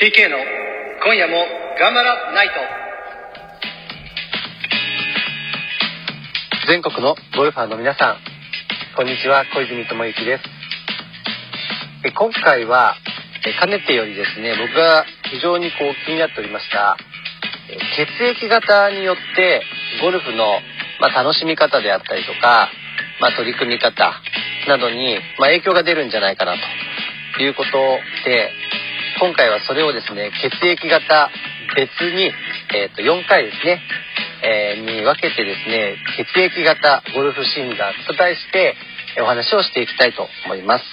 TK の今夜も頑張らないと。全国のゴルファーの皆さんこんにちは小泉智之です。え今回はえかねてよりですね僕が非常にこう気になっておりましたえ血液型によってゴルフの、まあ、楽しみ方であったりとか、まあ、取り組み方などに、まあ、影響が出るんじゃないかなということで今回はそれをですね、血液型別に、えっ、ー、と、4回ですね、えー、に分けてですね、血液型ゴルフ診断と題して、お話をしていきたいと思います。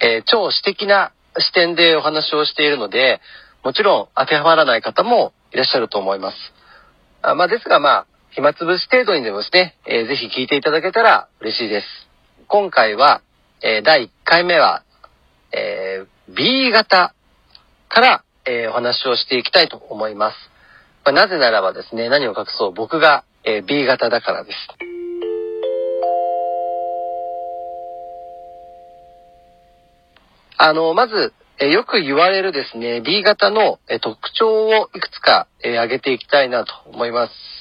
えー、超私的な視点でお話をしているので、もちろん当てはまらない方もいらっしゃると思います。あまあ、ですがまあ、暇つぶし程度にでもですね、えー、ぜひ聞いていただけたら嬉しいです。今回は、えー、第1回目は、えー、B 型から、えー、お話をしていきたいと思います。まあ、なぜならばですね、何を隠そう僕が、えー、B 型だからです。あの、まず、えよく言われるですね、B 型の、え特徴をいくつか、え挙げていきたいなと思います。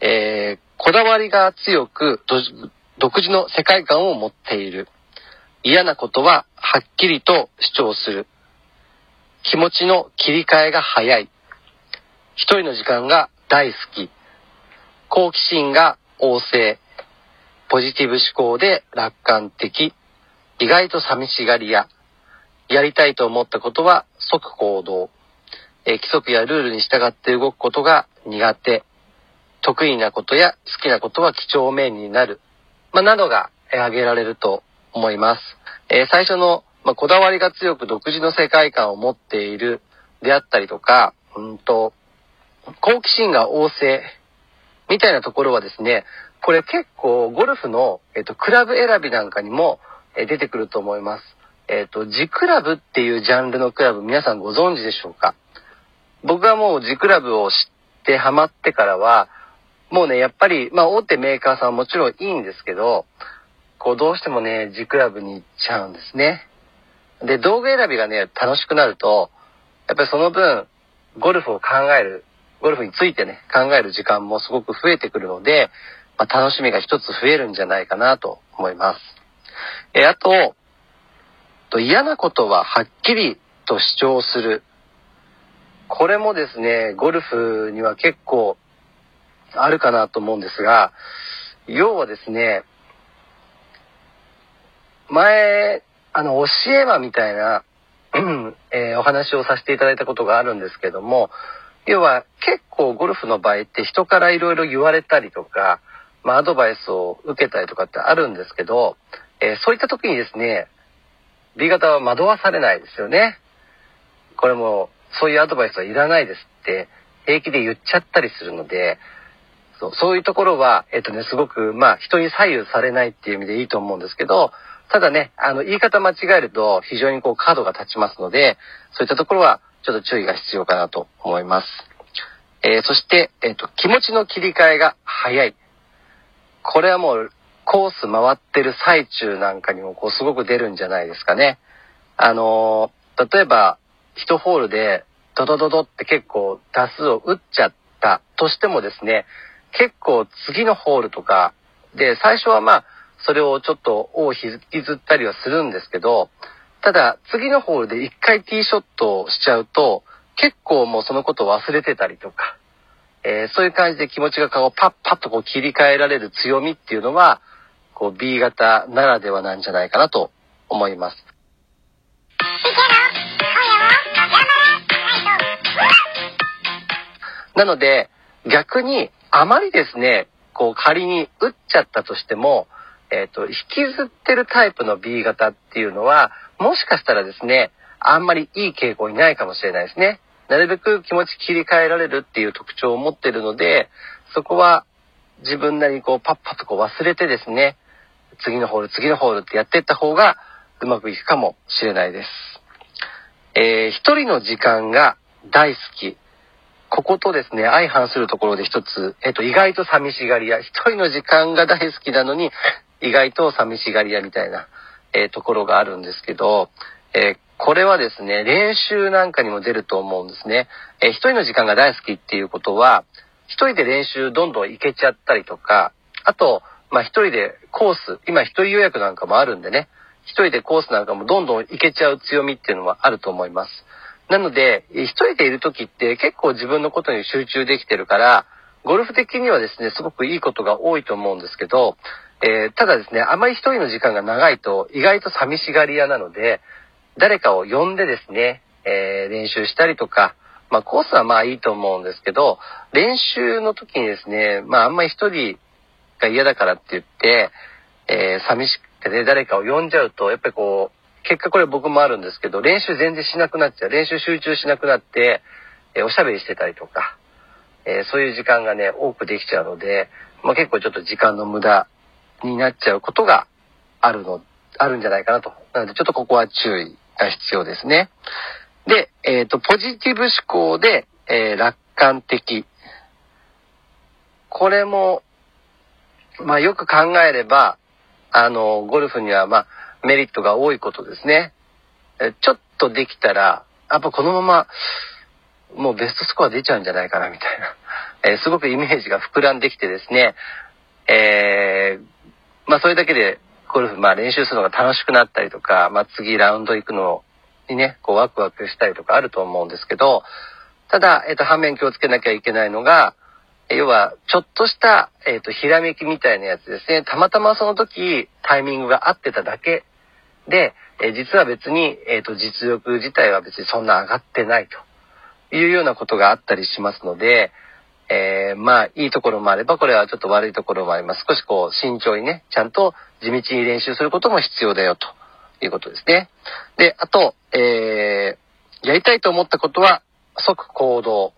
えー、こだわりが強く、独自の世界観を持っている。嫌なことははっきりと主張する。気持ちの切り替えが早い。一人の時間が大好き。好奇心が旺盛。ポジティブ思考で楽観的。意外と寂しがり屋。やりたいと思ったことは即行動。え規則やルールに従って動くことが苦手。得意なことや好きなことは几帳面になる。まあ、などが挙げられると思います。えー、最初の、まあ、こだわりが強く独自の世界観を持っているであったりとか、うんと、好奇心が旺盛みたいなところはですね、これ結構ゴルフの、えっ、と、クラブ選びなんかにも、え出てくると思います。えっ、と、ジクラブっていうジャンルのクラブ皆さんご存知でしょうか？僕はもうジクラブを知ってハマってからは、もうね、やっぱり、まあ大手メーカーさんはもちろんいいんですけど、こうどうしてもね、G クラブに行っちゃうんですね。で、道具選びがね、楽しくなると、やっぱりその分、ゴルフを考える、ゴルフについてね、考える時間もすごく増えてくるので、まあ、楽しみが一つ増えるんじゃないかなと思います。えあと、と嫌なことははっきりと主張する。これもですね、ゴルフには結構あるかなと思うんですが、要はですね、前、あの、教え魔みたいな、えー、お話をさせていただいたことがあるんですけども、要は結構ゴルフの場合って人からいろいろ言われたりとか、まあアドバイスを受けたりとかってあるんですけど、えー、そういった時にですね、B 型は惑わされないですよね。これも、そういうアドバイスはいらないですって平気で言っちゃったりするので、そう、そういうところは、えっとね、すごく、まあ、人に左右されないっていう意味でいいと思うんですけど、ただね、あの、言い方間違えると非常にこう角が立ちますので、そういったところはちょっと注意が必要かなと思います。えー、そして、えっ、と、気持ちの切り替えが早い。これはもう、コース回ってる最中なんかにもこうすごく出るんじゃないですかね。あのー、例えば、一ホールでドドドドって結構打数を打っちゃったとしてもですね、結構次のホールとかで、最初はまあ、それをちょっと尾を引きずったりはするんですけど、ただ次のホールで一回ティーショットをしちゃうと、結構もうそのことを忘れてたりとか、えー、そういう感じで気持ちがこうパッパッとこう切り替えられる強みっていうのは、こう B 型ならではなんじゃないかなと思います。なので、逆にあまりですね、こう仮に打っちゃったとしても、えっ、ー、と、引きずってるタイプの B 型っていうのは、もしかしたらですね、あんまりいい傾向にないかもしれないですね。なるべく気持ち切り替えられるっていう特徴を持ってるので、そこは自分なりにこうパッパとこう忘れてですね、次のホール、次のホールってやっていった方がうまくいくかもしれないです。えー、一人の時間が大好き。こことですね、相反するところで一つ、えっと、意外と寂しがり屋、一人の時間が大好きなのに、意外と寂しがり屋みたいな、えー、ところがあるんですけど、えー、これはですね、練習なんかにも出ると思うんですね。えー、一人の時間が大好きっていうことは、一人で練習どんどん行けちゃったりとか、あと、まあ一人でコース、今一人予約なんかもあるんでね、一人でコースなんかもどんどん行けちゃう強みっていうのはあると思います。なので、一人でいる時って結構自分のことに集中できてるから、ゴルフ的にはですね、すごくいいことが多いと思うんですけど、えー、ただですね、あまり一人の時間が長いと意外と寂しがり屋なので、誰かを呼んでですね、えー、練習したりとか、まあコースはまあいいと思うんですけど、練習の時にですね、まああんまり一人が嫌だからって言って、えー、寂しくてね、誰かを呼んじゃうと、やっぱりこう、結果これ僕もあるんですけど、練習全然しなくなっちゃう。練習集中しなくなって、え、おしゃべりしてたりとか、え、そういう時間がね、多くできちゃうので、まあ結構ちょっと時間の無駄になっちゃうことがあるの、あるんじゃないかなと。なのでちょっとここは注意が必要ですね。で、えっ、ー、と、ポジティブ思考で、えー、楽観的。これも、まあよく考えれば、あの、ゴルフにはまあメリットが多いことですね。ちょっとできたら、やっぱこのまま、もうベストスコア出ちゃうんじゃないかなみたいな。えー、すごくイメージが膨らんできてですね、えー、まあそれだけでゴルフ、まあ練習するのが楽しくなったりとか、まあ次ラウンド行くのにね、こうワクワクしたりとかあると思うんですけど、ただ、えっ、ー、と、反面気をつけなきゃいけないのが、要は、ちょっとした、えっ、ー、と、ひらめきみたいなやつですね。たまたまその時、タイミングが合ってただけで、え、実は別に、えっ、と、実力自体は別にそんな上がってないというようなことがあったりしますので、えー、まあ、いいところもあれば、これはちょっと悪いところもあります。少しこう、慎重にね、ちゃんと地道に練習することも必要だよ、ということですね。で、あと、えー、やりたいと思ったことは、即行動。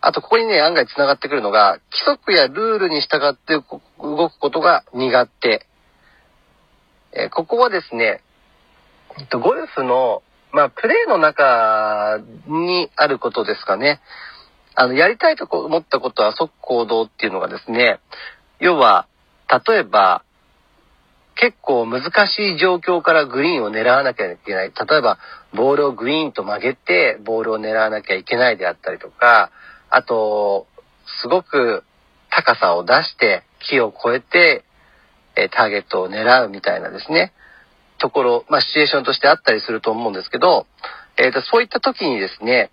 あと、ここにね、案外繋がってくるのが、規則やルールに従って動くことが苦手。え、ここはですね、えっと、ゴルフの、まあ、プレーの中にあることですかね。あの、やりたいと思ったことは即行動っていうのがですね、要は、例えば、結構難しい状況からグリーンを狙わなきゃいけない。例えば、ボールをグリーンと曲げて、ボールを狙わなきゃいけないであったりとか、あと、すごく高さを出して、木を越えて、えターゲットを狙うみたいなですね、ところ、まあ、シチュエーションとしてあったりすると思うんですけど、えっ、ー、と、そういった時にですね、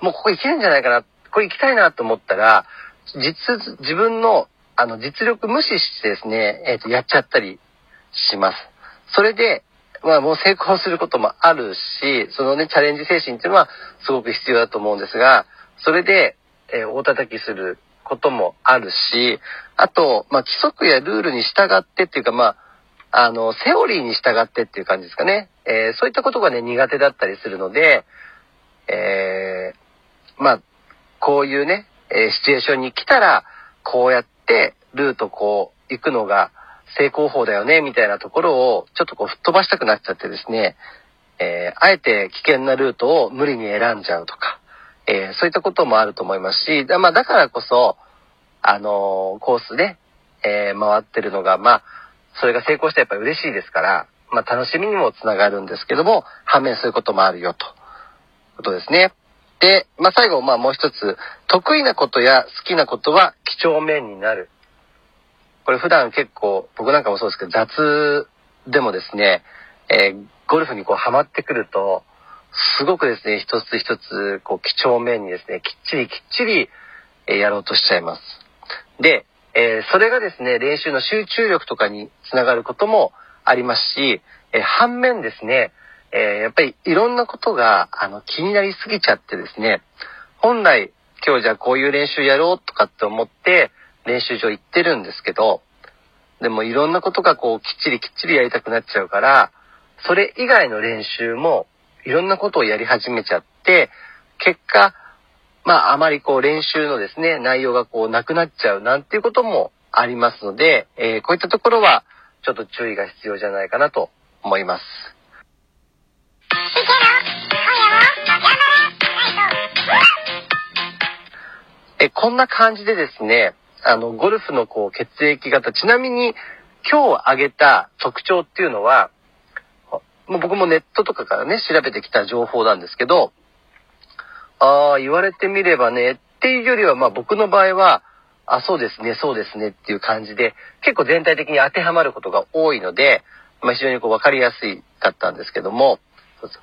もうここ行けるんじゃないかな、これ行きたいなと思ったら、実、自分の、あの、実力無視してですね、えっ、ー、と、やっちゃったりします。それで、まあもう成功することもあるし、そのね、チャレンジ精神っていうのはすごく必要だと思うんですが、それで、えー、大叩きすることもあるし、あと、まあ規則やルールに従ってっていうか、まあ、あの、セオリーに従ってっていう感じですかね。えー、そういったことがね、苦手だったりするので、えまあ、こういうね、え、シチュエーションに来たら、こうやってルートこう行くのが成功法だよね、みたいなところをちょっとこう吹っ飛ばしたくなっちゃってですね、えー、あえて危険なルートを無理に選んじゃうとか、えー、そういったこともあると思いますし、まあだからこそ、あのー、コースで、え回ってるのが、まあ、それが成功したらやっぱり嬉しいですから、まあ楽しみにもつながるんですけども、反面そういうこともあるよと。ことですね。で、まあ、最後、まあ、もう一つ、得意なことや好きなことは几帳面になる。これ普段結構、僕なんかもそうですけど、雑でもですね、えー、ゴルフにこうハマってくると、すごくですね、一つ一つ、こう、几帳面にですね、きっちりきっちり、えー、やろうとしちゃいます。で、えー、それがですね、練習の集中力とかにつながることもありますし、え反面ですね、えー、やっぱりいろんなことが、あの、気になりすぎちゃってですね、本来、今日じゃあこういう練習やろうとかって思って、練習場行ってるんですけど、でもいろんなことがこう、きっちりきっちりやりたくなっちゃうから、それ以外の練習も、いろんなことをやり始めちゃって、結果、まあ、あまりこう練習のですね、内容がこうなくなっちゃうなんていうこともありますので、えー、こういったところはちょっと注意が必要じゃないかなと思います。え、こんな感じでですね、あの、ゴルフのこう血液型、ちなみに今日挙げた特徴っていうのは、もう僕もネットとかからね、調べてきた情報なんですけど、ああ、言われてみればね、っていうよりは、まあ僕の場合は、あ、そうですね、そうですねっていう感じで、結構全体的に当てはまることが多いので、まあ非常にこう分かりやすいかったんですけども、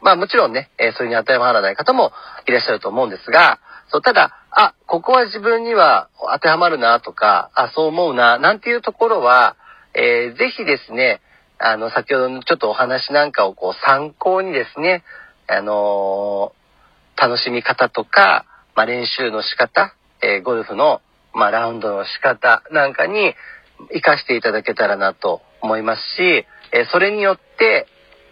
まあもちろんね、えー、それに当てはまらない方もいらっしゃると思うんですが、そう、ただ、あ、ここは自分には当てはまるなとか、あ、そう思うな、なんていうところは、えー、ぜひですね、あの、先ほどのちょっとお話なんかをこう参考にですね、あの、楽しみ方とか、まあ、練習の仕方、えー、ゴルフの、まあ、ラウンドの仕方なんかに活かしていただけたらなと思いますし、えそれによって、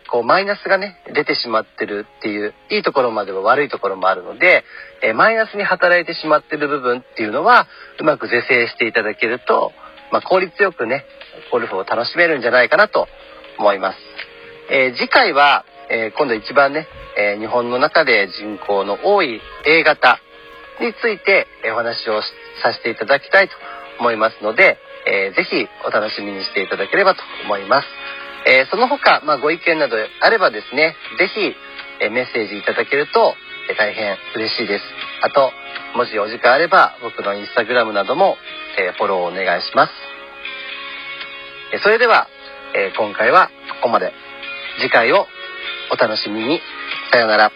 こう、マイナスがね、出てしまってるっていう、いいところまでは悪いところもあるので、えマイナスに働いてしまってる部分っていうのは、うまく是正していただけると、まあ、効率よくね、ゴルフを楽しめるんじゃないかなと思います。え、次回は、えー、今度一番ね、えー、日本の中で人口の多い A 型について、えお話をさせていただきたいと思いますので、えー、ぜひお楽しみにしていただければと思います。えその他、まあ、ご意見などあればですね、ぜひ、えメッセージいただけると、え大変嬉しいです。あと、もしお時間あれば、僕のインスタグラムなども、えフォローお願いします。えそれでは、え今回はここまで。次回をお楽しみに。さようなら。